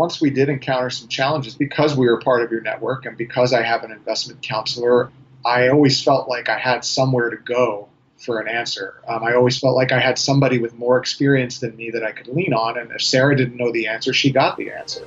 once we did encounter some challenges because we were part of your network and because I have an investment counselor, I always felt like I had somewhere to go for an answer. Um, I always felt like I had somebody with more experience than me that I could lean on. And if Sarah didn't know the answer, she got the answer.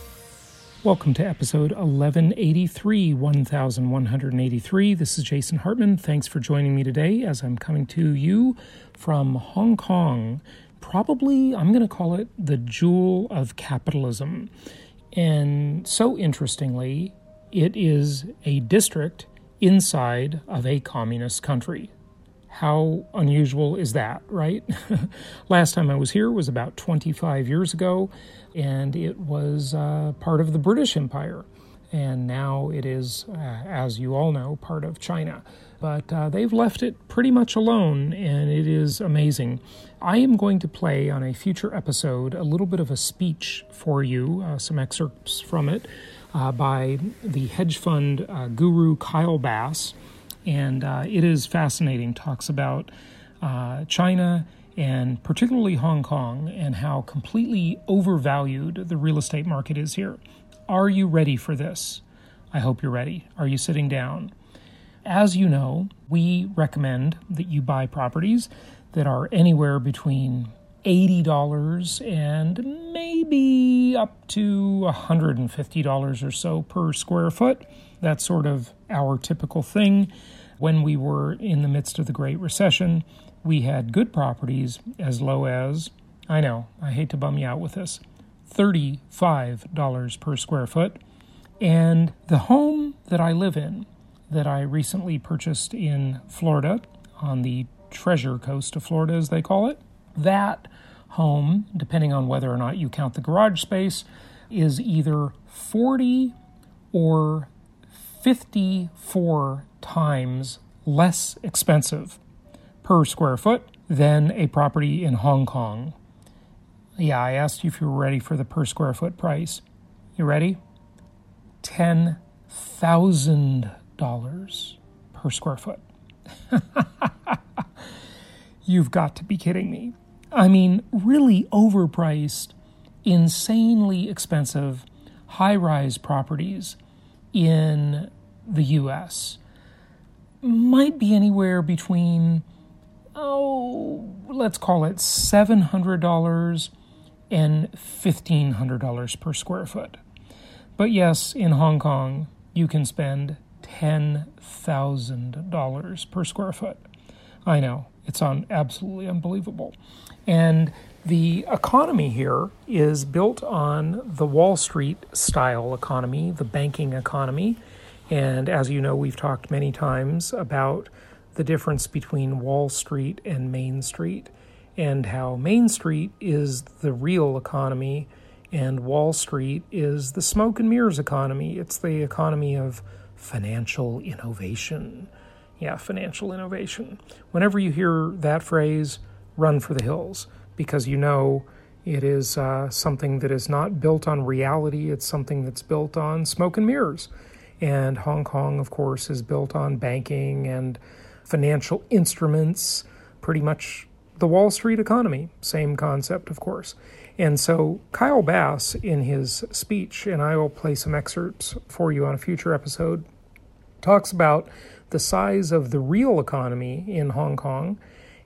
Welcome to episode 1183, 1183. This is Jason Hartman. Thanks for joining me today as I'm coming to you from Hong Kong. Probably, I'm going to call it the jewel of capitalism. And so interestingly, it is a district inside of a communist country. How unusual is that, right? Last time I was here was about 25 years ago, and it was uh, part of the British Empire. And now it is, uh, as you all know, part of China. But uh, they've left it pretty much alone, and it is amazing. I am going to play on a future episode a little bit of a speech for you, uh, some excerpts from it, uh, by the hedge fund uh, guru Kyle Bass and uh, it is fascinating. Talks about uh, China and particularly Hong Kong and how completely overvalued the real estate market is here. Are you ready for this? I hope you're ready. Are you sitting down? As you know, we recommend that you buy properties that are anywhere between $80 and maybe up to $150 or so per square foot. That's sort of our typical thing. When we were in the midst of the Great Recession, we had good properties as low as, I know, I hate to bum you out with this, $35 per square foot. And the home that I live in, that I recently purchased in Florida, on the treasure coast of Florida, as they call it, that home, depending on whether or not you count the garage space, is either 40 or 54 times less expensive per square foot than a property in Hong Kong. Yeah, I asked you if you were ready for the per square foot price. You ready? $10,000 per square foot. You've got to be kidding me. I mean, really overpriced, insanely expensive high rise properties in the US might be anywhere between, oh, let's call it $700 and $1,500 per square foot. But yes, in Hong Kong, you can spend $10,000 per square foot. I know, it's on absolutely unbelievable. And the economy here is built on the Wall Street style economy, the banking economy. And as you know, we've talked many times about the difference between Wall Street and Main Street, and how Main Street is the real economy and Wall Street is the smoke and mirrors economy. It's the economy of financial innovation. Yeah, financial innovation. Whenever you hear that phrase, run for the hills because you know it is uh, something that is not built on reality, it's something that's built on smoke and mirrors. And Hong Kong, of course, is built on banking and financial instruments, pretty much the Wall Street economy. Same concept, of course. And so Kyle Bass, in his speech, and I will play some excerpts for you on a future episode, talks about the size of the real economy in Hong Kong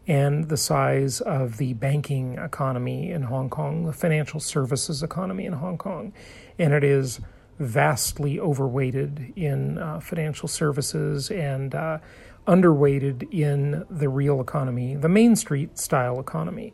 and the size of the banking economy in Hong Kong, the financial services economy in Hong Kong. And it is vastly overweighted in uh, financial services and uh, underweighted in the real economy, the Main Street style economy.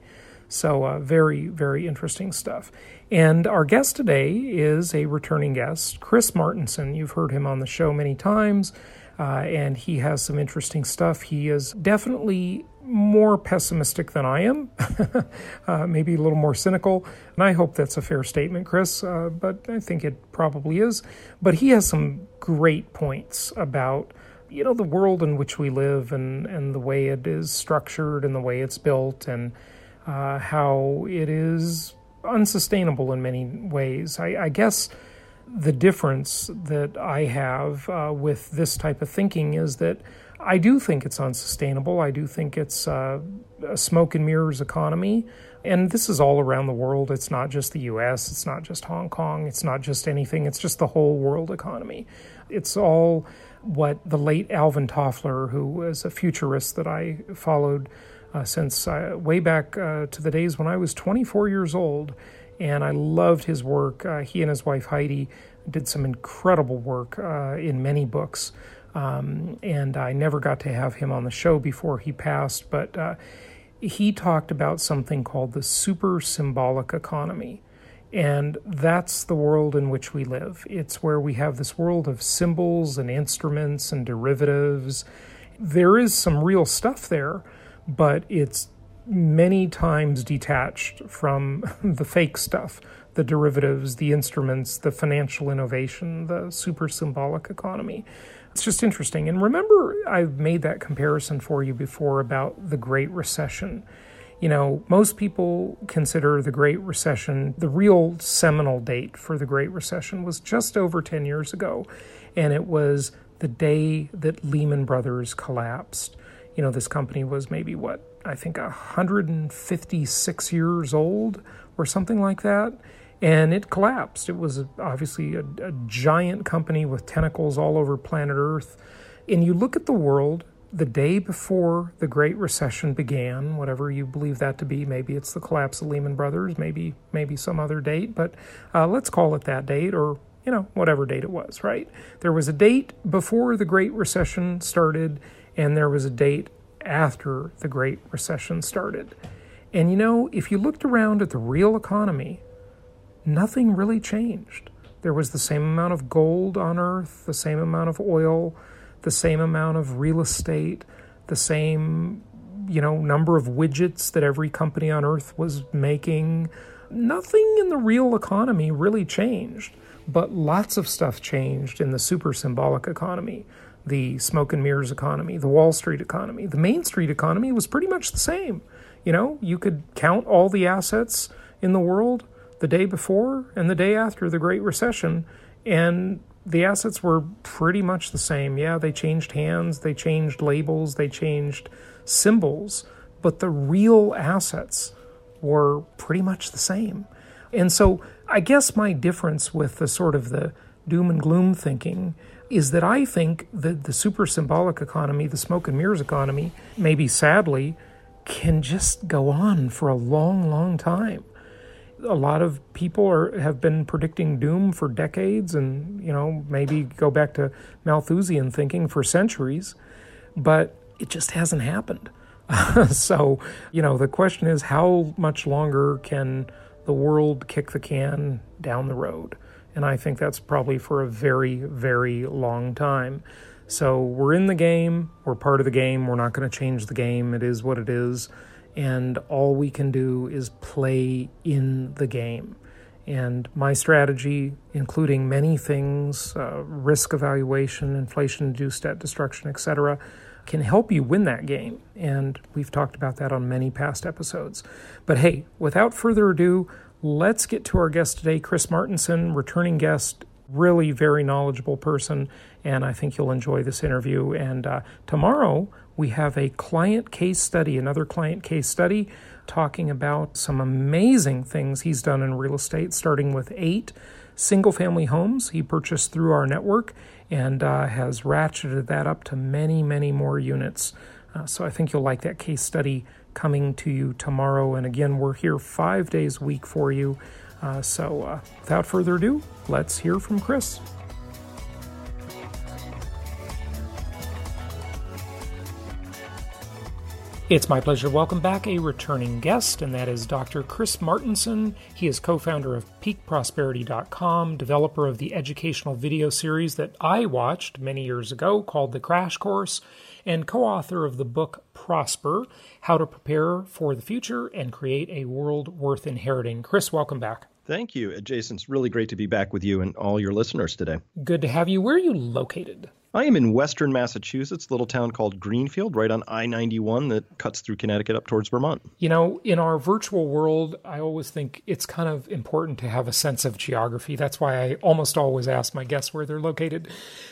So, uh, very, very interesting stuff. And our guest today is a returning guest, Chris Martenson. You've heard him on the show many times, uh, and he has some interesting stuff. He is definitely more pessimistic than I am, uh, maybe a little more cynical. And I hope that's a fair statement, Chris, uh, but I think it probably is. But he has some great points about you know the world in which we live and and the way it is structured and the way it's built and uh, how it is unsustainable in many ways. I, I guess the difference that I have uh, with this type of thinking is that I do think it's unsustainable. I do think it's uh, a smoke and mirrors economy. And this is all around the world. It's not just the US, it's not just Hong Kong, it's not just anything, it's just the whole world economy. It's all what the late Alvin Toffler, who was a futurist that I followed uh, since uh, way back uh, to the days when I was 24 years old, and I loved his work. Uh, he and his wife Heidi did some incredible work uh, in many books, um, and I never got to have him on the show before he passed, but uh, he talked about something called the super symbolic economy. And that's the world in which we live. It's where we have this world of symbols and instruments and derivatives. There is some real stuff there, but it's many times detached from the fake stuff the derivatives, the instruments, the financial innovation, the super symbolic economy. It's just interesting. And remember, I've made that comparison for you before about the Great Recession. You know, most people consider the Great Recession, the real seminal date for the Great Recession was just over 10 years ago, and it was the day that Lehman Brothers collapsed you know, this company was maybe what, I think 156 years old or something like that. And it collapsed. It was obviously a, a giant company with tentacles all over planet Earth. And you look at the world the day before the Great Recession began, whatever you believe that to be, maybe it's the collapse of Lehman Brothers, maybe maybe some other date, but uh, let's call it that date, or you know whatever date it was. Right? There was a date before the Great Recession started, and there was a date after the Great Recession started. And you know, if you looked around at the real economy, nothing really changed. There was the same amount of gold on Earth, the same amount of oil, the same amount of real estate, the same, you know, number of widgets that every company on Earth was making. Nothing in the real economy really changed, but lots of stuff changed in the super symbolic economy the smoke and mirrors economy, the Wall Street economy. The Main Street economy was pretty much the same. You know, you could count all the assets in the world the day before and the day after the Great Recession, and the assets were pretty much the same. Yeah, they changed hands, they changed labels, they changed symbols, but the real assets were pretty much the same. And so I guess my difference with the sort of the doom and gloom thinking is that I think that the super symbolic economy, the smoke and mirrors economy, maybe sadly, can just go on for a long, long time. A lot of people are, have been predicting doom for decades and, you know, maybe go back to Malthusian thinking for centuries, but it just hasn't happened. so, you know, the question is how much longer can the world kick the can down the road? And I think that's probably for a very, very long time. So we're in the game, we're part of the game, we're not going to change the game. It is what it is. And all we can do is play in the game. And my strategy, including many things, uh, risk evaluation, inflation induced debt destruction, etc., can help you win that game. And we've talked about that on many past episodes. But hey, without further ado, Let's get to our guest today, Chris Martenson, returning guest, really very knowledgeable person, and I think you'll enjoy this interview. And uh, tomorrow we have a client case study, another client case study, talking about some amazing things he's done in real estate, starting with eight single family homes he purchased through our network and uh, has ratcheted that up to many, many more units. Uh, so I think you'll like that case study coming to you tomorrow. And again, we're here five days a week for you. Uh, so uh, without further ado, let's hear from Chris. It's my pleasure to welcome back a returning guest, and that is Dr. Chris Martenson. He is co founder of peakprosperity.com, developer of the educational video series that I watched many years ago called The Crash Course, and co author of the book Prosper How to Prepare for the Future and Create a World Worth Inheriting. Chris, welcome back. Thank you, Jason. It's really great to be back with you and all your listeners today. Good to have you. Where are you located? I am in western Massachusetts, a little town called Greenfield, right on I 91 that cuts through Connecticut up towards Vermont. You know, in our virtual world, I always think it's kind of important to have a sense of geography. That's why I almost always ask my guests where they're located.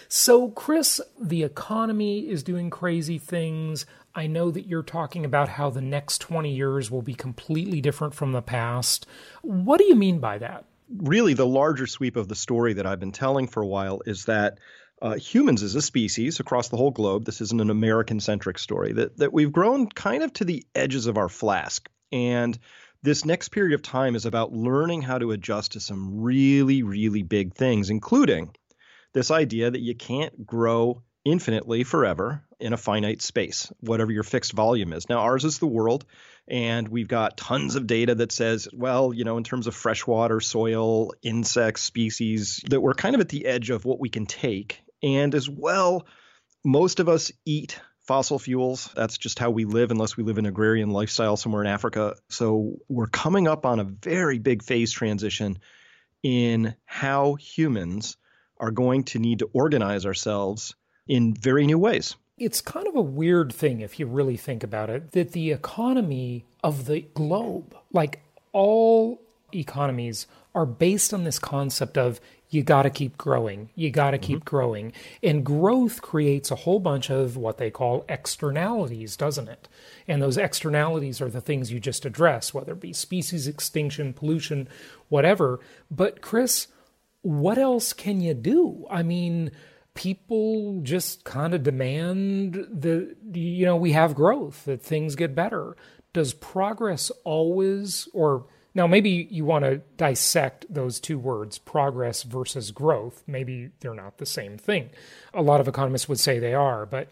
So, Chris, the economy is doing crazy things. I know that you're talking about how the next 20 years will be completely different from the past. What do you mean by that? Really, the larger sweep of the story that I've been telling for a while is that uh, humans as a species across the whole globe, this isn't an American centric story, that, that we've grown kind of to the edges of our flask. And this next period of time is about learning how to adjust to some really, really big things, including this idea that you can't grow infinitely forever in a finite space, whatever your fixed volume is. Now, ours is the world, and we've got tons of data that says, well, you know, in terms of freshwater, soil, insects, species, that we're kind of at the edge of what we can take and as well, most of us eat fossil fuels. That's just how we live, unless we live an agrarian lifestyle somewhere in Africa. So we're coming up on a very big phase transition in how humans are going to need to organize ourselves in very new ways. It's kind of a weird thing if you really think about it that the economy of the globe, like all economies, are based on this concept of you got to keep growing. You got to mm-hmm. keep growing. And growth creates a whole bunch of what they call externalities, doesn't it? And those externalities are the things you just address, whether it be species extinction, pollution, whatever. But, Chris, what else can you do? I mean, people just kind of demand that, you know, we have growth, that things get better. Does progress always, or now, maybe you want to dissect those two words, progress versus growth. Maybe they're not the same thing. A lot of economists would say they are, but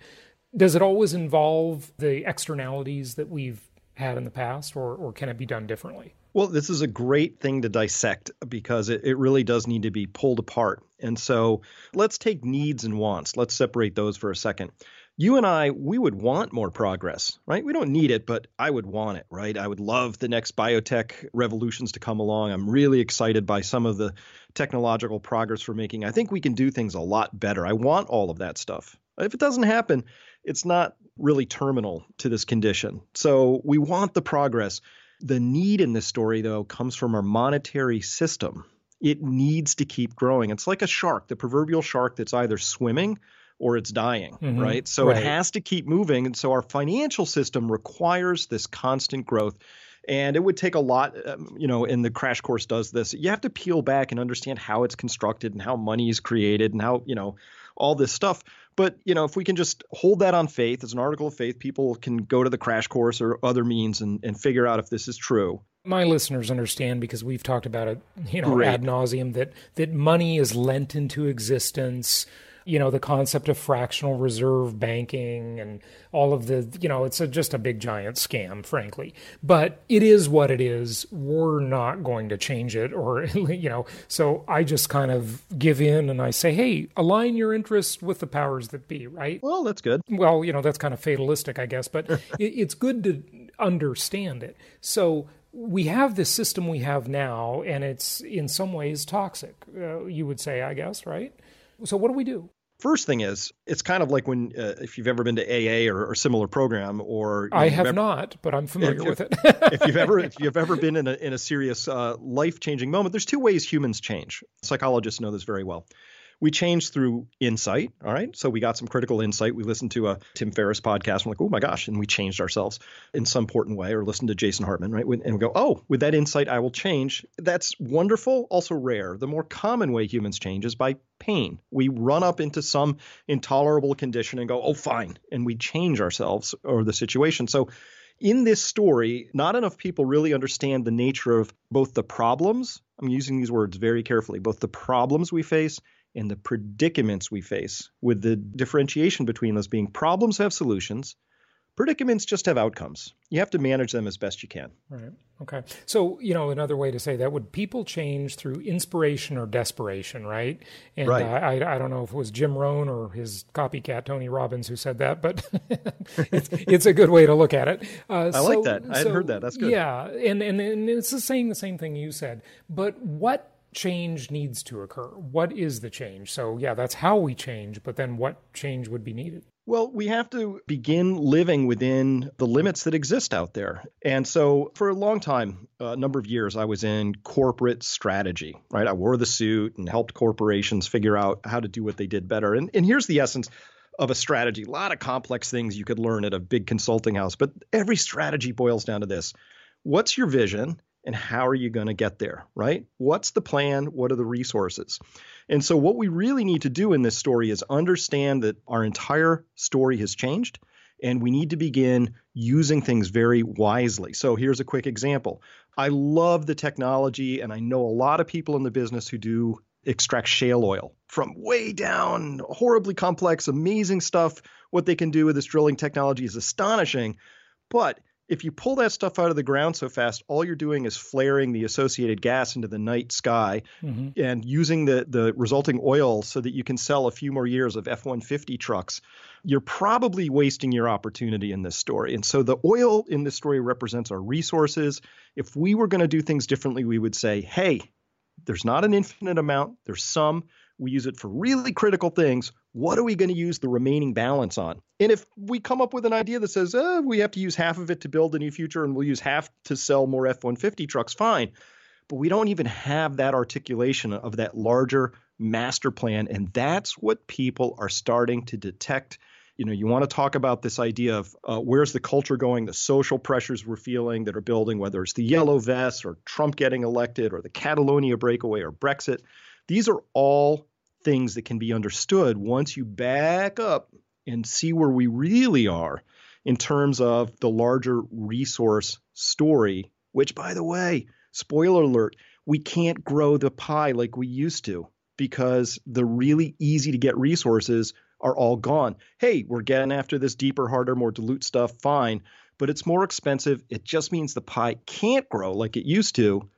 does it always involve the externalities that we've had in the past, or, or can it be done differently? Well, this is a great thing to dissect because it, it really does need to be pulled apart. And so let's take needs and wants. Let's separate those for a second you and I, we would want more progress, right? We don't need it, but I would want it, right? I would love the next biotech revolutions to come along. I'm really excited by some of the technological progress we're making. I think we can do things a lot better. I want all of that stuff. If it doesn't happen, it's not really terminal to this condition. So we want the progress. The need in this story, though, comes from our monetary system. It needs to keep growing. It's like a shark, the proverbial shark that's either swimming or it's dying, mm-hmm. right? So right. it has to keep moving. And so our financial system requires this constant growth. And it would take a lot, um, you know, and the crash course does this. You have to peel back and understand how it's constructed and how money is created and how, you know, all this stuff. But, you know, if we can just hold that on faith as an article of faith, people can go to the crash course or other means and, and figure out if this is true my listeners understand because we've talked about it, you know, Great. ad nauseum that that money is lent into existence you know the concept of fractional reserve banking and all of the you know it's a, just a big giant scam frankly. But it is what it is. We're not going to change it or you know so i just kind of give in and i say hey align your interests with the powers that be right? Well that's good. Well you know that's kind of fatalistic i guess but it, it's good to understand it. So we have this system we have now, and it's in some ways toxic, uh, you would say, I guess, right? So, what do we do? First thing is, it's kind of like when uh, if you've ever been to AA or, or similar program, or I have ever, not, but I'm familiar with it. if you've ever if you've ever been in a in a serious uh, life changing moment, there's two ways humans change. Psychologists know this very well. We changed through insight. All right. So we got some critical insight. We listened to a Tim Ferriss podcast. We're like, oh my gosh. And we changed ourselves in some important way or listened to Jason Hartman, right? And we go, oh, with that insight, I will change. That's wonderful, also rare. The more common way humans change is by pain. We run up into some intolerable condition and go, oh, fine. And we change ourselves or the situation. So in this story, not enough people really understand the nature of both the problems. I'm using these words very carefully, both the problems we face and the predicaments we face, with the differentiation between those being problems have solutions, Predicaments just have outcomes. You have to manage them as best you can. Right. Okay. So, you know, another way to say that would people change through inspiration or desperation, right? And right. Uh, I, I don't know if it was Jim Rohn or his copycat Tony Robbins who said that, but it's, it's a good way to look at it. Uh, I so, like that. I so, heard that. That's good. Yeah, and, and and it's saying the same thing you said. But what change needs to occur? What is the change? So, yeah, that's how we change, but then what change would be needed? Well, we have to begin living within the limits that exist out there. And so, for a long time, a number of years, I was in corporate strategy, right? I wore the suit and helped corporations figure out how to do what they did better. And, and here's the essence of a strategy a lot of complex things you could learn at a big consulting house, but every strategy boils down to this what's your vision? And how are you going to get there, right? What's the plan? What are the resources? And so, what we really need to do in this story is understand that our entire story has changed and we need to begin using things very wisely. So, here's a quick example. I love the technology, and I know a lot of people in the business who do extract shale oil from way down, horribly complex, amazing stuff. What they can do with this drilling technology is astonishing. But if you pull that stuff out of the ground so fast, all you're doing is flaring the associated gas into the night sky mm-hmm. and using the, the resulting oil so that you can sell a few more years of F 150 trucks. You're probably wasting your opportunity in this story. And so the oil in this story represents our resources. If we were going to do things differently, we would say, hey, there's not an infinite amount, there's some. We use it for really critical things. What are we going to use the remaining balance on? And if we come up with an idea that says eh, we have to use half of it to build a new future and we'll use half to sell more F 150 trucks, fine. But we don't even have that articulation of that larger master plan. And that's what people are starting to detect. You know, you want to talk about this idea of uh, where's the culture going, the social pressures we're feeling that are building, whether it's the yellow vests or Trump getting elected or the Catalonia breakaway or Brexit. These are all things that can be understood once you back up and see where we really are in terms of the larger resource story, which, by the way, spoiler alert, we can't grow the pie like we used to because the really easy to get resources are all gone. Hey, we're getting after this deeper, harder, more dilute stuff, fine, but it's more expensive. It just means the pie can't grow like it used to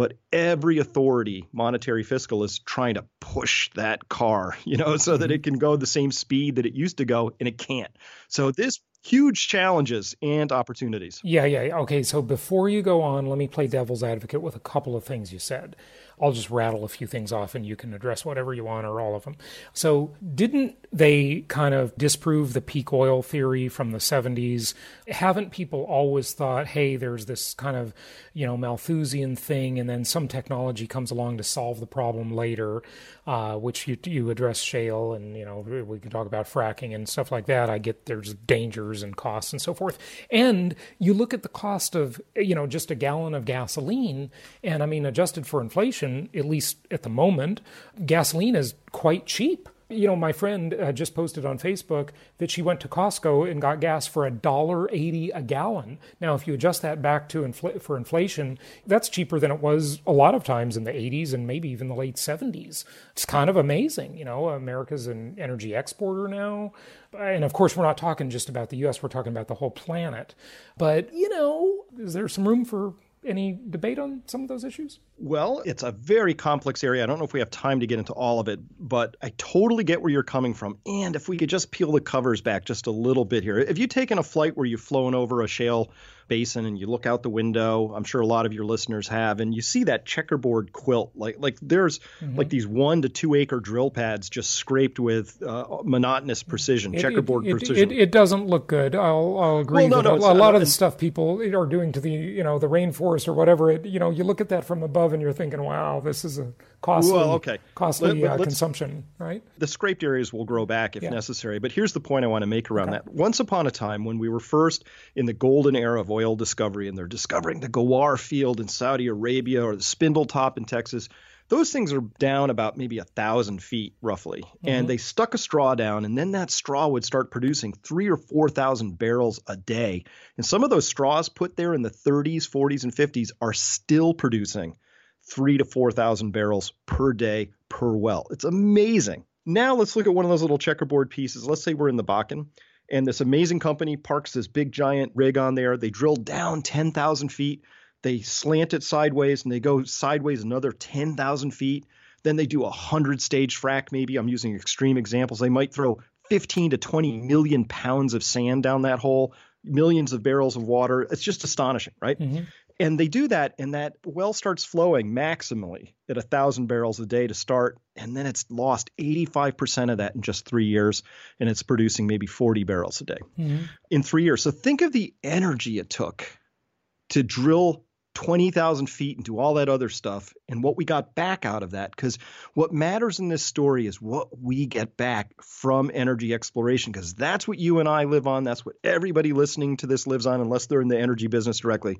but every authority, monetary fiscal, is trying to push that car, you know, so that it mm-hmm. can go the same speed that it used to go, and it can't. So this huge challenges and opportunities. Yeah, yeah. Okay, so before you go on, let me play devil's advocate with a couple of things you said. I'll just rattle a few things off and you can address whatever you want or all of them. So, didn't they kind of disprove the peak oil theory from the 70s? Haven't people always thought, hey, there's this kind of, you know, Malthusian thing, and then some technology comes along to solve the problem later, uh, which you, you address shale and, you know, we can talk about fracking and stuff like that. I get there's dangers and costs and so forth. And you look at the cost of, you know, just a gallon of gasoline, and I mean, adjusted for inflation at least at the moment, gasoline is quite cheap. You know, my friend uh, just posted on Facebook that she went to Costco and got gas for a dollar eighty a gallon. Now, if you adjust that back to infl- for inflation, that's cheaper than it was a lot of times in the '80s and maybe even the late '70s. It's kind of amazing. You know, America's an energy exporter now, and of course, we're not talking just about the U.S. We're talking about the whole planet. But you know, is there some room for any debate on some of those issues? Well, it's a very complex area. I don't know if we have time to get into all of it, but I totally get where you're coming from. And if we could just peel the covers back just a little bit here. If you've taken a flight where you've flown over a shale basin and you look out the window, I'm sure a lot of your listeners have, and you see that checkerboard quilt. Like like there's mm-hmm. like these one to two acre drill pads just scraped with uh, monotonous precision, it, checkerboard it, precision. It, it, doesn't look good. I'll, I'll agree. Well, no, no, a, a lot of the stuff people are doing to the you know the rainforest or whatever. It, you know, you look at that from above and you're thinking, wow, this is a costly, well, okay. costly Let, uh, consumption, right? The scraped areas will grow back if yeah. necessary. But here's the point I want to make around okay. that. Once upon a time, when we were first in the golden era of oil discovery, and they're discovering the Ghawar field in Saudi Arabia or the Spindletop in Texas, those things are down about maybe a thousand feet roughly mm-hmm. and they stuck a straw down and then that straw would start producing three or four thousand barrels a day and some of those straws put there in the 30s 40s and 50s are still producing three to 4,000 barrels per day per well. It's amazing. Now let's look at one of those little checkerboard pieces. Let's say we're in the Bakken And this amazing company parks this big giant rig on there. They drill down 10,000 feet. They slant it sideways and they go sideways another 10,000 feet. Then they do a 100 stage frac, maybe. I'm using extreme examples. They might throw 15 to 20 million pounds of sand down that hole, millions of barrels of water. It's just astonishing, right? Mm-hmm. And they do that, and that well starts flowing maximally at a thousand barrels a day to start, and then it's lost 85% of that in just three years, and it's producing maybe 40 barrels a day mm-hmm. in three years. So think of the energy it took to drill 20,000 feet and do all that other stuff and what we got back out of that. Because what matters in this story is what we get back from energy exploration, because that's what you and I live on. That's what everybody listening to this lives on, unless they're in the energy business directly.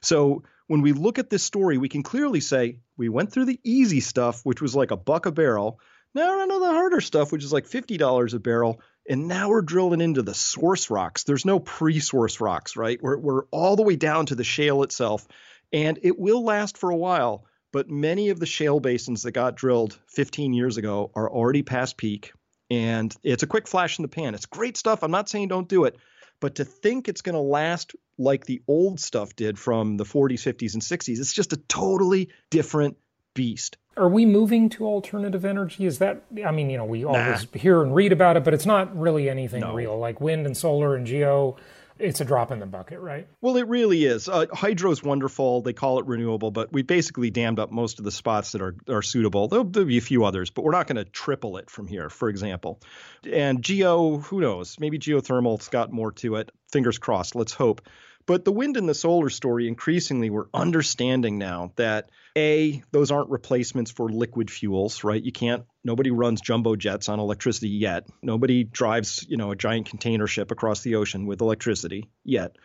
So when we look at this story, we can clearly say we went through the easy stuff, which was like a buck a barrel. Now we're into the harder stuff, which is like $50 a barrel. And now we're drilling into the source rocks. There's no pre source rocks, right? We're, we're all the way down to the shale itself. And it will last for a while, but many of the shale basins that got drilled 15 years ago are already past peak. And it's a quick flash in the pan. It's great stuff. I'm not saying don't do it, but to think it's going to last like the old stuff did from the 40s, 50s, and 60s, it's just a totally different beast. Are we moving to alternative energy? Is that, I mean, you know, we always nah. hear and read about it, but it's not really anything no. real. Like wind and solar and geo it's a drop in the bucket, right? Well, it really is. Uh, hydro is wonderful. They call it renewable, but we basically dammed up most of the spots that are, are suitable. There'll, there'll be a few others, but we're not going to triple it from here, for example. And geo, who knows? Maybe geothermal's got more to it. Fingers crossed. Let's hope. But the wind and the solar story, increasingly, we're understanding now that A, those aren't replacements for liquid fuels, right? You can't, nobody runs jumbo jets on electricity yet. Nobody drives, you know, a giant container ship across the ocean with electricity yet.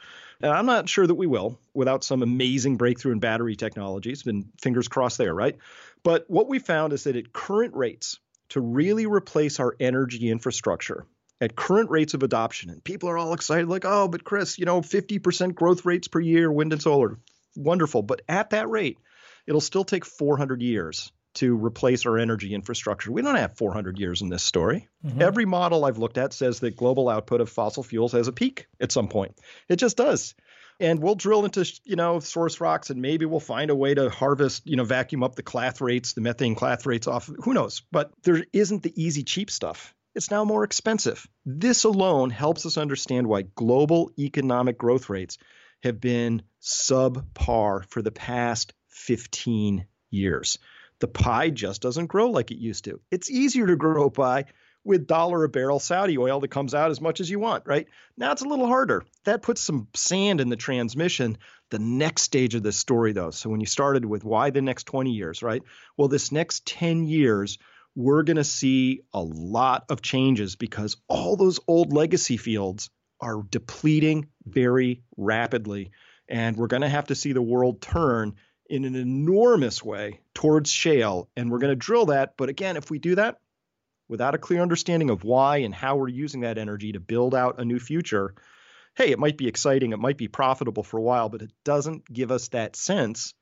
And I'm not sure that we will without some amazing breakthrough in battery technologies, and fingers crossed there, right? But what we found is that at current rates, to really replace our energy infrastructure, at current rates of adoption. And people are all excited, like, oh, but Chris, you know, 50% growth rates per year, wind and solar. Wonderful. But at that rate, it'll still take 400 years to replace our energy infrastructure. We don't have 400 years in this story. Mm-hmm. Every model I've looked at says that global output of fossil fuels has a peak at some point. It just does. And we'll drill into, you know, source rocks and maybe we'll find a way to harvest, you know, vacuum up the clathrates, the methane clathrates off. Who knows? But there isn't the easy, cheap stuff it's now more expensive. This alone helps us understand why global economic growth rates have been subpar for the past 15 years. The pie just doesn't grow like it used to. It's easier to grow a pie with dollar a barrel Saudi oil that comes out as much as you want, right? Now it's a little harder. That puts some sand in the transmission. The next stage of this story, though, so when you started with why the next 20 years, right? Well, this next 10 years, we're going to see a lot of changes because all those old legacy fields are depleting very rapidly. And we're going to have to see the world turn in an enormous way towards shale. And we're going to drill that. But again, if we do that without a clear understanding of why and how we're using that energy to build out a new future, hey, it might be exciting, it might be profitable for a while, but it doesn't give us that sense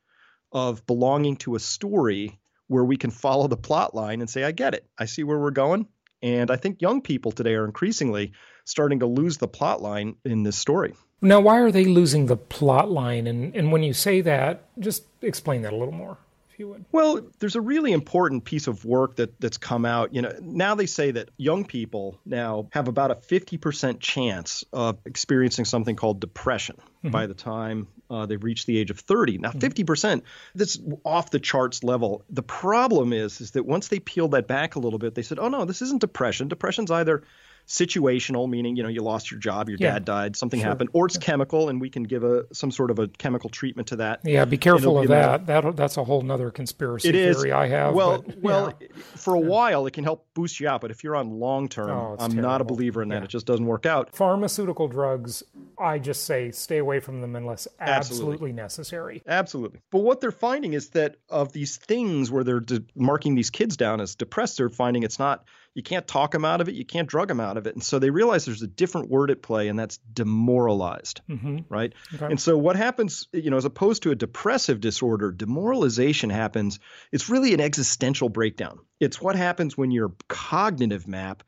of belonging to a story where we can follow the plot line and say, I get it. I see where we're going. And I think young people today are increasingly starting to lose the plot line in this story. Now, why are they losing the plot line? And, and when you say that, just explain that a little more if you would. Well, there's a really important piece of work that that's come out. You know, now they say that young people now have about a 50% chance of experiencing something called depression mm-hmm. by the time uh, they've reached the age of 30. Now, 50%, mm-hmm. that's off the charts level. The problem is, is that once they peeled that back a little bit, they said, oh no, this isn't depression. Depression's either situational, meaning you know you lost your job, your yeah. dad died, something sure. happened, or it's yeah. chemical, and we can give a some sort of a chemical treatment to that. Yeah, be careful of that. That that's a whole other conspiracy it theory. I have. Well, but, well, yeah. for a while it can help boost you out, but if you're on long term, oh, I'm terrible. not a believer in that. It just doesn't work out. Pharmaceutical drugs, I just say stay away from them unless absolutely, absolutely necessary. Absolutely. But what they're finding is that of these things where they're de- marking these kids down as depressed, they're finding it's not you can't talk them out of it, you can't drug them out of it. And so they realize there's a different word at play, and that's demoralized, mm-hmm. right? Okay. And so what happens, you know, as opposed to a depressive disorder, demoralization happens. It's really an existential breakdown. It's what happens when your cognitive map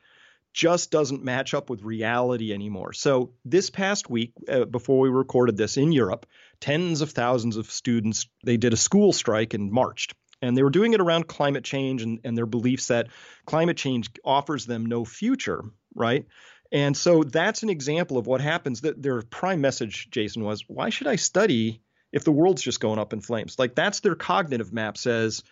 just doesn't match up with reality anymore. So, this past week, uh, before we recorded this in Europe, tens of thousands of students they did a school strike and marched. And they were doing it around climate change and, and their beliefs that climate change offers them no future, right? And so that's an example of what happens. That their prime message, Jason, was why should I study if the world's just going up in flames? Like that's their cognitive map says,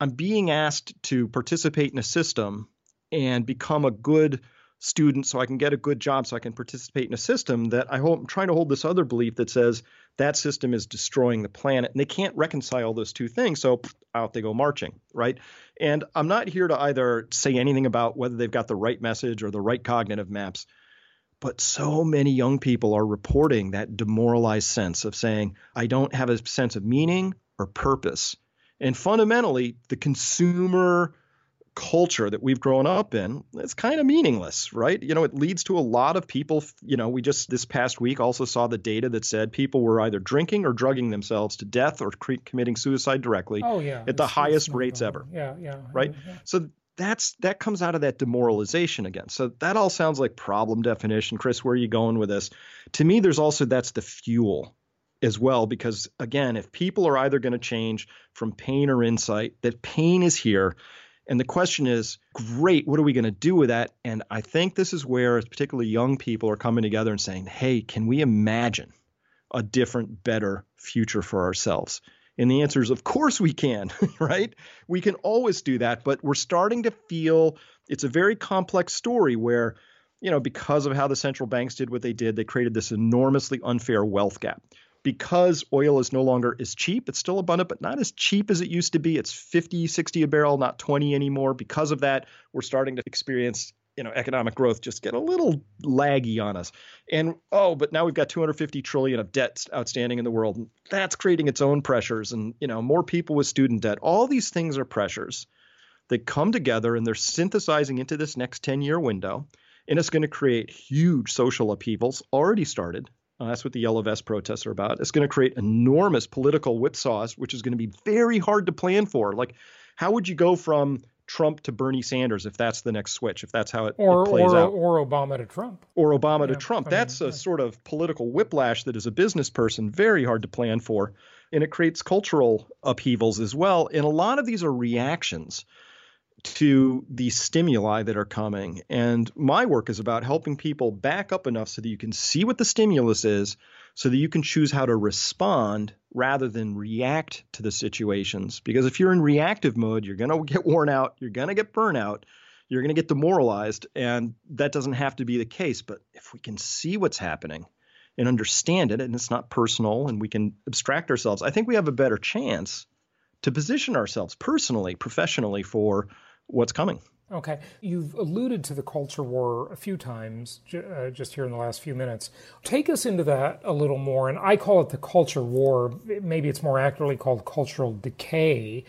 I'm being asked to participate in a system and become a good student so I can get a good job so I can participate in a system that I hope I'm trying to hold this other belief that says that system is destroying the planet and they can't reconcile those two things so out they go marching right? And I'm not here to either say anything about whether they've got the right message or the right cognitive maps but so many young people are reporting that demoralized sense of saying I don't have a sense of meaning or purpose. And fundamentally the consumer culture that we've grown up in, it's kind of meaningless, right? You know, it leads to a lot of people. You know, we just this past week also saw the data that said people were either drinking or drugging themselves to death or cre- committing suicide directly. Oh yeah, at the highest rates ever. Yeah, yeah. Right. Yeah. So that's that comes out of that demoralization again. So that all sounds like problem definition. Chris, where are you going with this? To me, there's also that's the fuel as well because again if people are either going to change from pain or insight that pain is here and the question is, great, what are we going to do with that? And I think this is where, particularly young people, are coming together and saying, hey, can we imagine a different, better future for ourselves? And the answer is, of course we can, right? We can always do that, but we're starting to feel it's a very complex story where, you know, because of how the central banks did what they did, they created this enormously unfair wealth gap because oil is no longer as cheap, it's still abundant, but not as cheap as it used to be. It's 50, 60 a barrel, not 20 anymore. Because of that, we're starting to experience you know economic growth just get a little laggy on us and oh but now we've got 250 trillion of debt outstanding in the world and that's creating its own pressures and you know more people with student debt all these things are pressures that come together and they're synthesizing into this next 10 year window and it's going to create huge social upheavals already started uh, that's what the Yellow Vest protests are about. It's going to create enormous political whipsaws, which is going to be very hard to plan for. Like, how would you go from Trump to Bernie Sanders if that's the next switch, if that's how it, or, it plays or, out? Or Obama to Trump. Or Obama yeah, to Trump. I that's mean, a yeah. sort of political whiplash that, as a business person, very hard to plan for. And it creates cultural upheavals as well. And a lot of these are reactions to the stimuli that are coming. And my work is about helping people back up enough so that you can see what the stimulus is, so that you can choose how to respond rather than react to the situations. Because if you're in reactive mode, you're going to get worn out, you're going to get burnout, you're going to get demoralized. And that doesn't have to be the case. But if we can see what's happening, and understand it, and it's not personal, and we can abstract ourselves, I think we have a better chance to position ourselves personally, professionally for what's coming. Okay. You've alluded to the culture war a few times uh, just here in the last few minutes. Take us into that a little more. And I call it the culture war. Maybe it's more accurately called cultural decay.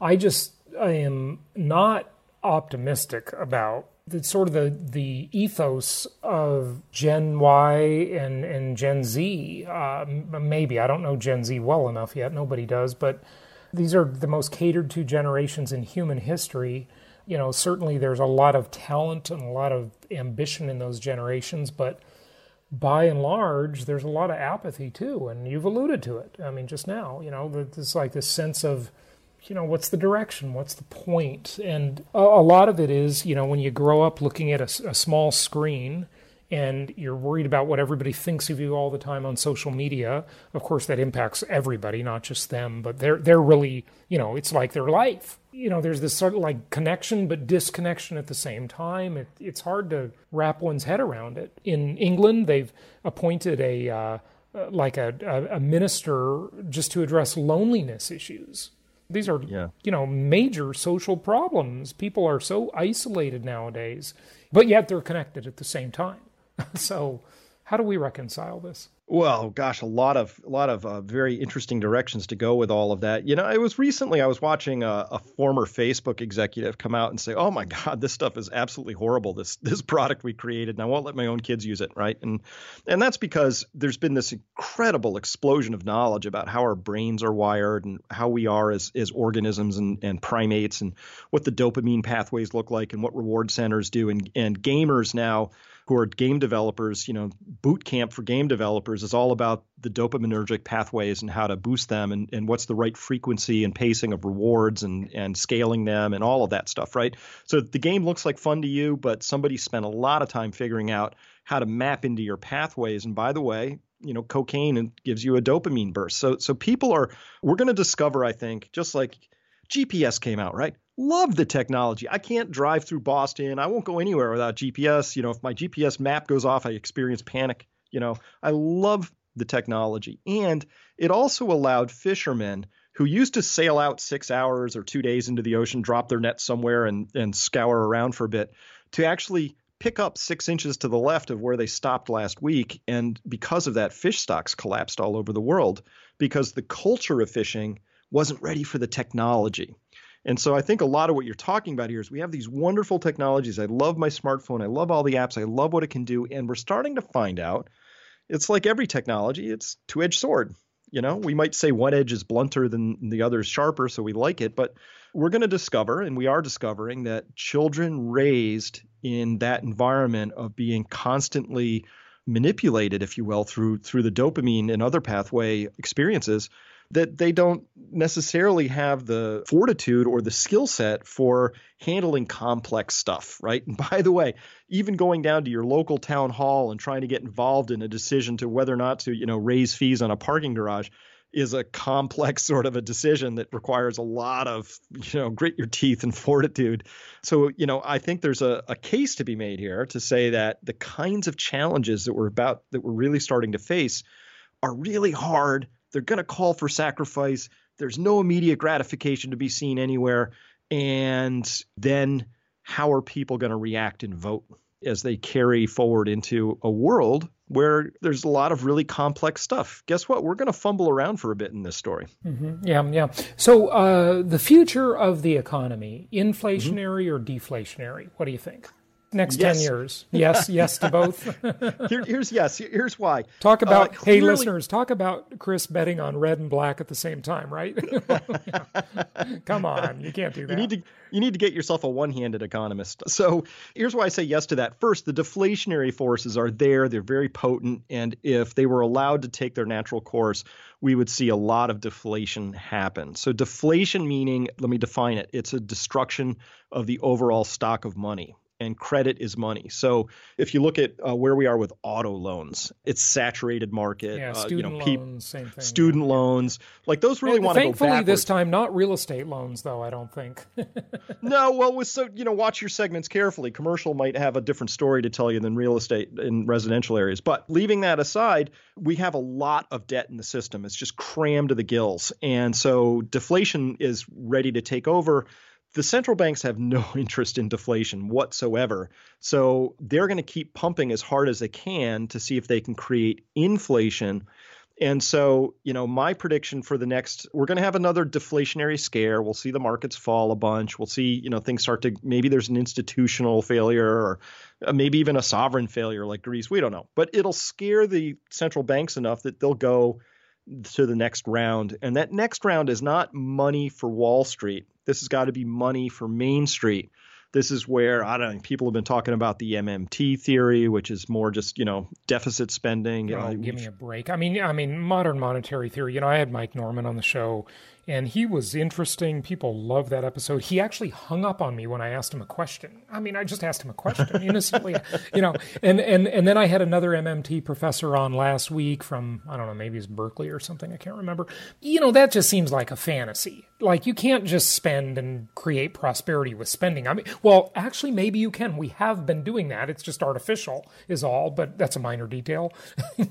I just I am not optimistic about the sort of the, the ethos of Gen Y and, and Gen Z. Uh, maybe. I don't know Gen Z well enough yet. Nobody does. But these are the most catered to generations in human history you know, certainly there's a lot of talent and a lot of ambition in those generations, but by and large, there's a lot of apathy too. And you've alluded to it. I mean, just now, you know, there's like this sense of, you know, what's the direction? What's the point? And a, lot of it is, you know, when you grow up looking at a, a small screen and you're worried about what everybody thinks of you all the time on social media. Of course, that impacts everybody, not just them, but they're they're really, you know, it's like their life. You know, there's this sort of like connection but disconnection at the same time. It, it's hard to wrap one's head around it. In England, they've appointed a uh, like a, a minister just to address loneliness issues. These are, yeah. you know, major social problems. People are so isolated nowadays, but yet they're connected at the same time. so, how do we reconcile this? Well, gosh, a lot of a lot of uh, very interesting directions to go with all of that. You know, it was recently I was watching a, a, former Facebook executive come out and say, "Oh my God, this stuff is absolutely horrible. This this product we created, and I won't let my own kids use it." Right, and and that's because there's been this incredible explosion of knowledge about how our brains are wired and how we are as as organisms and and primates, and what the dopamine pathways look like, and what reward centers do, and and gamers now who are game developers, you know, boot camp for game developers is all about the dopaminergic pathways and how to boost them and, and what's the right frequency and pacing of rewards and, and scaling them and all of that stuff, right? So the game looks like fun to you, but somebody spent a lot of time figuring out how to map into your pathways. And by the way, you know, cocaine and gives you a dopamine burst. So so people are we're going to discover, I think, just like GPS came out, right? love the technology. I can't drive through Boston. I won't go anywhere without GPS. You know, if my GPS map goes off, I experience panic. You know, I love the technology. And it also allowed fishermen who used to sail out six hours or two days into the ocean, drop their net somewhere and, and scour around for a bit to actually pick up six inches to the left of where they stopped last week. And because of that, fish stocks collapsed all over the world because the culture of fishing wasn't ready for the technology. And so I think a lot of what you're talking about here is we have these wonderful technologies. I love my smartphone. I love all the apps. I love what it can do. And we're starting to find out it's like every technology, it's two-edged sword. You know, we might say one edge is blunter than the other is sharper, so we like it, but we're going to discover, and we are discovering, that children raised in that environment of being constantly manipulated, if you will, through through the dopamine and other pathway experiences, that they don't necessarily have the fortitude or the skill set for handling complex stuff, right? And by the way, even going down to your local town hall and trying to get involved in a decision to whether or not to, you know, raise fees on a parking garage is a complex sort of a decision that requires a lot of you know grit your teeth and fortitude so you know i think there's a, a case to be made here to say that the kinds of challenges that we're about that we're really starting to face are really hard they're going to call for sacrifice. There's no immediate gratification to be seen anywhere. And then how are people going to react and vote as they carry forward into a world where there's a lot of really complex stuff? Guess what? We're going to fumble around for a bit in this story. Mm-hmm. Yeah, yeah. So, uh, the future of the economy, inflationary mm-hmm. or deflationary? What do you think? Next yes. 10 years. Yes yes to both. Here, here's yes here's why. Talk about uh, clearly, hey listeners talk about chris betting on red and black at the same time right? Come on you can't do that you need to you need to get yourself a one-handed economist. So here's why i say yes to that. First the deflationary forces are there. They're very potent. And if they were allowed to take their natural course we would see a lot of deflation happen. So deflation meaning let me define it it's a destruction of the overall stock of money and credit is money. So if you look at uh, where we are with auto loans, it's saturated market. Yeah, student uh, you know, loans, same thing. Student yeah. loans, like those really want to go Thankfully, this time not real estate loans, though. I don't think. no, well, with so you know, watch your segments carefully. Commercial might have a different story to tell you than real estate in residential areas. But leaving that aside, we have a lot of debt in the system. It's just crammed to the gills, and so deflation is ready to take over the central banks have no interest in deflation whatsoever. So they're going to keep pumping as hard as they can to see if they can create inflation. And so, you know, my prediction for the next, we're going to have another deflationary scare. We'll see the markets fall a bunch. We'll see, you know, things start to, maybe there's an institutional failure or uh, maybe even a sovereign failure like Greece. We don't know. But it'll scare the central banks enough that they'll go to the next round. And that next round is not money for Wall Street. This has got to be money for Main Street. This is where I don't know. People have been talking about the MMT theory, which is more just you know deficit spending. Oh, give me a break. I mean, I mean, modern monetary theory. You know, I had Mike Norman on the show and he was interesting. People love that episode. He actually hung up on me when I asked him a question. I mean, I just asked him a question innocently, you know. And and and then I had another MMT professor on last week from I don't know, maybe it's Berkeley or something. I can't remember. You know, that just seems like a fantasy. Like you can't just spend and create prosperity with spending. I mean, well, actually, maybe you can. We have been doing that. It's just artificial, is all. But that's a minor detail.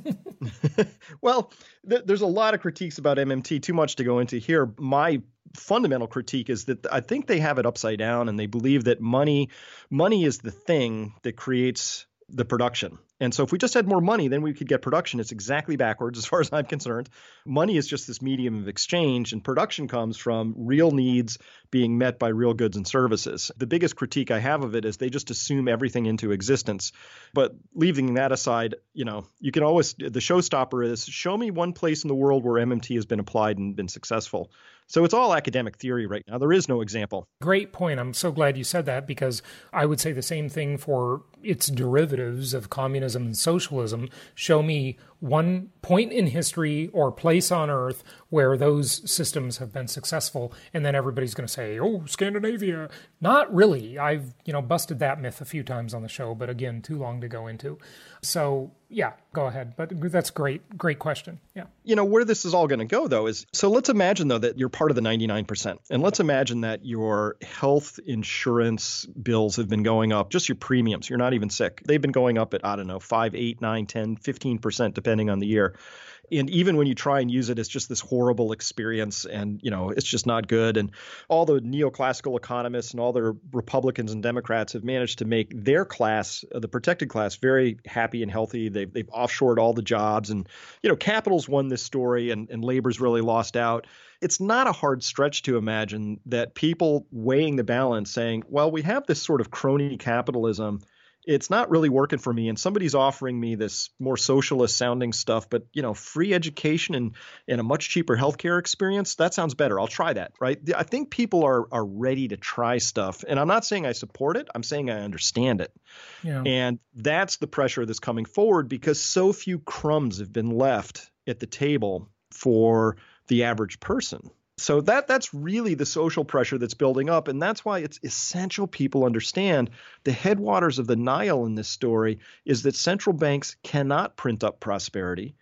well, th- there's a lot of critiques about MMT. Too much to go into here. My fundamental critique is that I think they have it upside down, and they believe that money money is the thing that creates the production. And so if we just had more money, then we could get production. It's exactly backwards as far as I'm concerned. Money is just this medium of exchange, and production comes from real needs being met by real goods and services. The biggest critique I have of it is they just assume everything into existence. But leaving that aside, you know, you can always the showstopper is show me one place in the world where MMT has been applied and been successful. So it's all academic theory right now. There is no example. Great point. I'm so glad you said that because I would say the same thing for its derivatives of communism and socialism. Show me one point in history or place on earth where those systems have been successful and then everybody's going to say oh scandinavia. Not really. I've you know busted that myth a few times on the show but again too long to go into. So yeah go ahead. But that's great great question. Yeah. You know where this is all going to go though is so let's imagine though that you're part of the 99% and let's imagine that your health insurance bills have been going up just your premiums. You're not even sick. They've been going up at i don't know 5 8 9 10 15% depending on the year. And even when you try and use it it's just this horrible experience and you know it's just not good. And all the neoclassical economists and all the republicans and democrats have managed to make their class uh, the protected class very happy and healthy. They've, they've offshored all the jobs and you know capital's won this story and, and labor's really lost out. It's not a hard stretch to imagine that people weighing the balance saying well we have this sort of crony capitalism it's not really working for me and somebody's offering me this more socialist sounding stuff but you know free education and and a much cheaper healthcare experience that sounds better. I'll try that right? I think people are are ready to try stuff and i'm not saying i support it i'm saying i understand it. Yeah. and that's the pressure that's coming forward because so few crumbs have been left at the table for the average person so that that's really the social pressure that's building up, and that's why it's essential people understand the headwaters of the Nile in this story is that central banks cannot print up prosperity.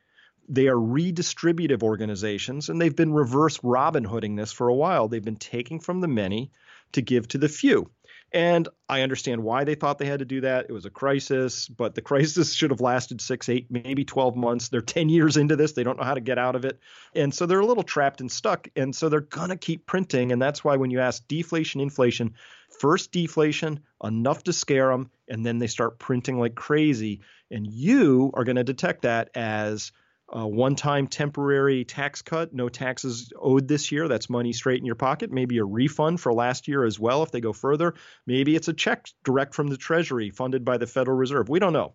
They are redistributive organizations, and they've been reverse Robin Hooding this for a while. They've been taking from the many to give to the few. And I understand why they thought they had to do that. It was a crisis, but the crisis should have lasted six, eight, maybe 12 months. They're 10 years into this. They don't know how to get out of it. And so they're a little trapped and stuck. And so they're going to keep printing. And that's why when you ask deflation, inflation, first deflation, enough to scare them, and then they start printing like crazy. And you are going to detect that as a one time temporary tax cut, no taxes owed this year. That's money straight in your pocket. Maybe a refund for last year as well if they go further. Maybe it's a check direct from the Treasury funded by the Federal Reserve. We don't know.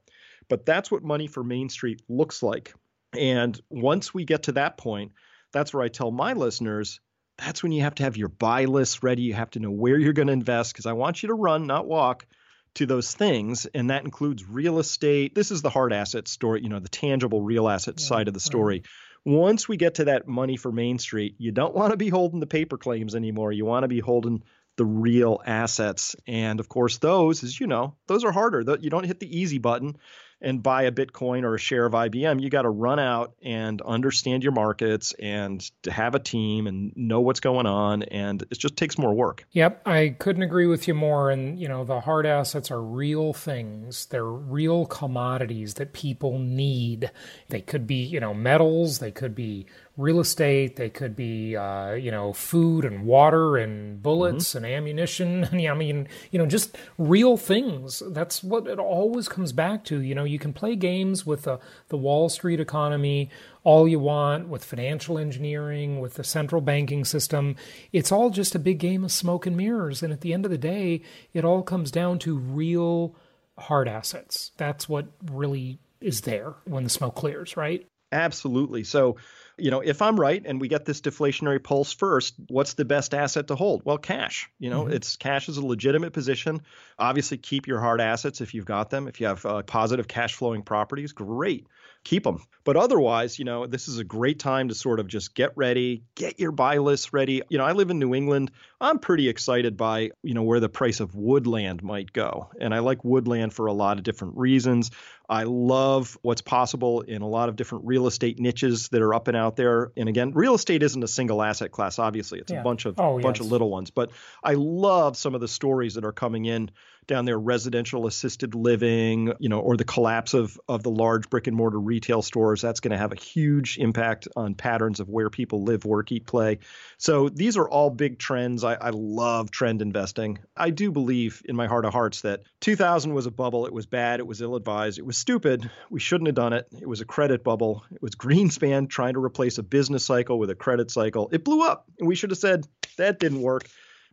But that's what money for Main Street looks like. And once we get to that point, that's where I tell my listeners that's when you have to have your buy list ready. You have to know where you're going to invest because I want you to run, not walk to those things, and that includes real estate. This is the hard asset story, you know, the tangible real asset yeah, side of the story. Right. Once we get to that money for Main Street, you don't want to be holding the paper claims anymore. You want to be holding the real assets. And of course, those, as you know, those are harder. You don't hit the easy button and buy a Bitcoin or a share of IBM, you got to run out and understand your markets and to have a team and know what's going on. And it just takes more work. Yep. I couldn't agree with you more. And, you know, the hard assets are real things, they're real commodities that people need. They could be, you know, metals, they could be real estate. They could be, uh, you know, food and water and bullets mm-hmm. and ammunition. I mean, you know, just real things. That's what it always comes back to. You know, you can play games with the, the Wall Street economy all you want, with financial engineering, with the central banking system. It's all just a big game of smoke and mirrors. And at the end of the day, it all comes down to real hard assets. That's what really is there when the smoke clears, right? Absolutely. So, you know, if I'm right and we get this deflationary pulse first, what's the best asset to hold? Well, cash. You know, mm-hmm. it's cash is a legitimate position. Obviously, keep your hard assets if you've got them. If you have uh, positive cash flowing properties, great keep them. But otherwise, you know, this is a great time to sort of just get ready, get your buy list ready. You know, I live in New England. I'm pretty excited by, you know, where the price of woodland might go. And I like woodland for a lot of different reasons. I love what's possible in a lot of different real estate niches that are up and out there. And again, real estate isn't a single asset class, obviously. It's yeah. a bunch of oh, bunch yes. of little ones. But I love some of the stories that are coming in down there residential assisted living, you know, or the collapse of of the large brick and mortar retail stores. That's going to have a huge impact on patterns of where people live, work, eat, play. So these are all big trends. I, I love trend investing. I do believe in my heart of hearts that 2000 was a bubble. It was bad. It was ill advised. It was stupid. We shouldn't have done it. It was a credit bubble. It was Greenspan trying to replace a business cycle with a credit cycle. It blew up. And we should have said, that didn't work.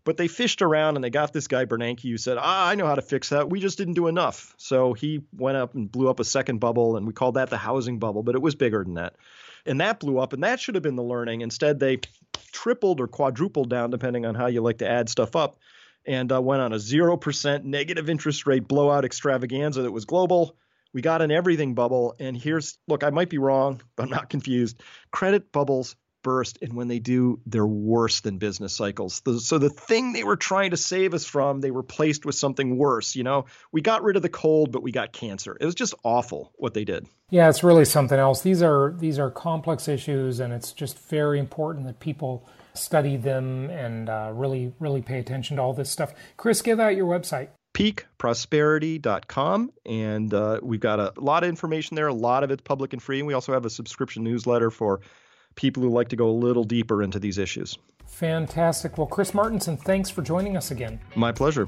But they fished around and they got this guy Bernanke who said, ah, I know how to fix that. We just didn't do enough. So he went up and blew up a second bubble, and we called that the housing bubble, but it was bigger than that. And that blew up, and that should have been the learning. Instead, they tripled or quadrupled down, depending on how you like to add stuff up, and uh, went on a 0% negative interest rate blowout extravaganza that was global. We got an everything bubble. And here's look, I might be wrong, but I'm not confused. Credit bubbles burst, and when they do, they're worse than business cycles. So the thing they were trying to save us from, they replaced with something worse. You know, we got rid of the cold, but we got cancer. It was just awful what they did. Yeah, it's really something else. These are these are complex issues, and it's just very important that people study them and uh, really really pay attention to all this stuff. Chris, give out your website peakprosperity.com and uh, we've got a lot of information there a lot of it's public and free and we also have a subscription newsletter for people who like to go a little deeper into these issues. Fantastic. Well, Chris Martenson, thanks for joining us again. My pleasure.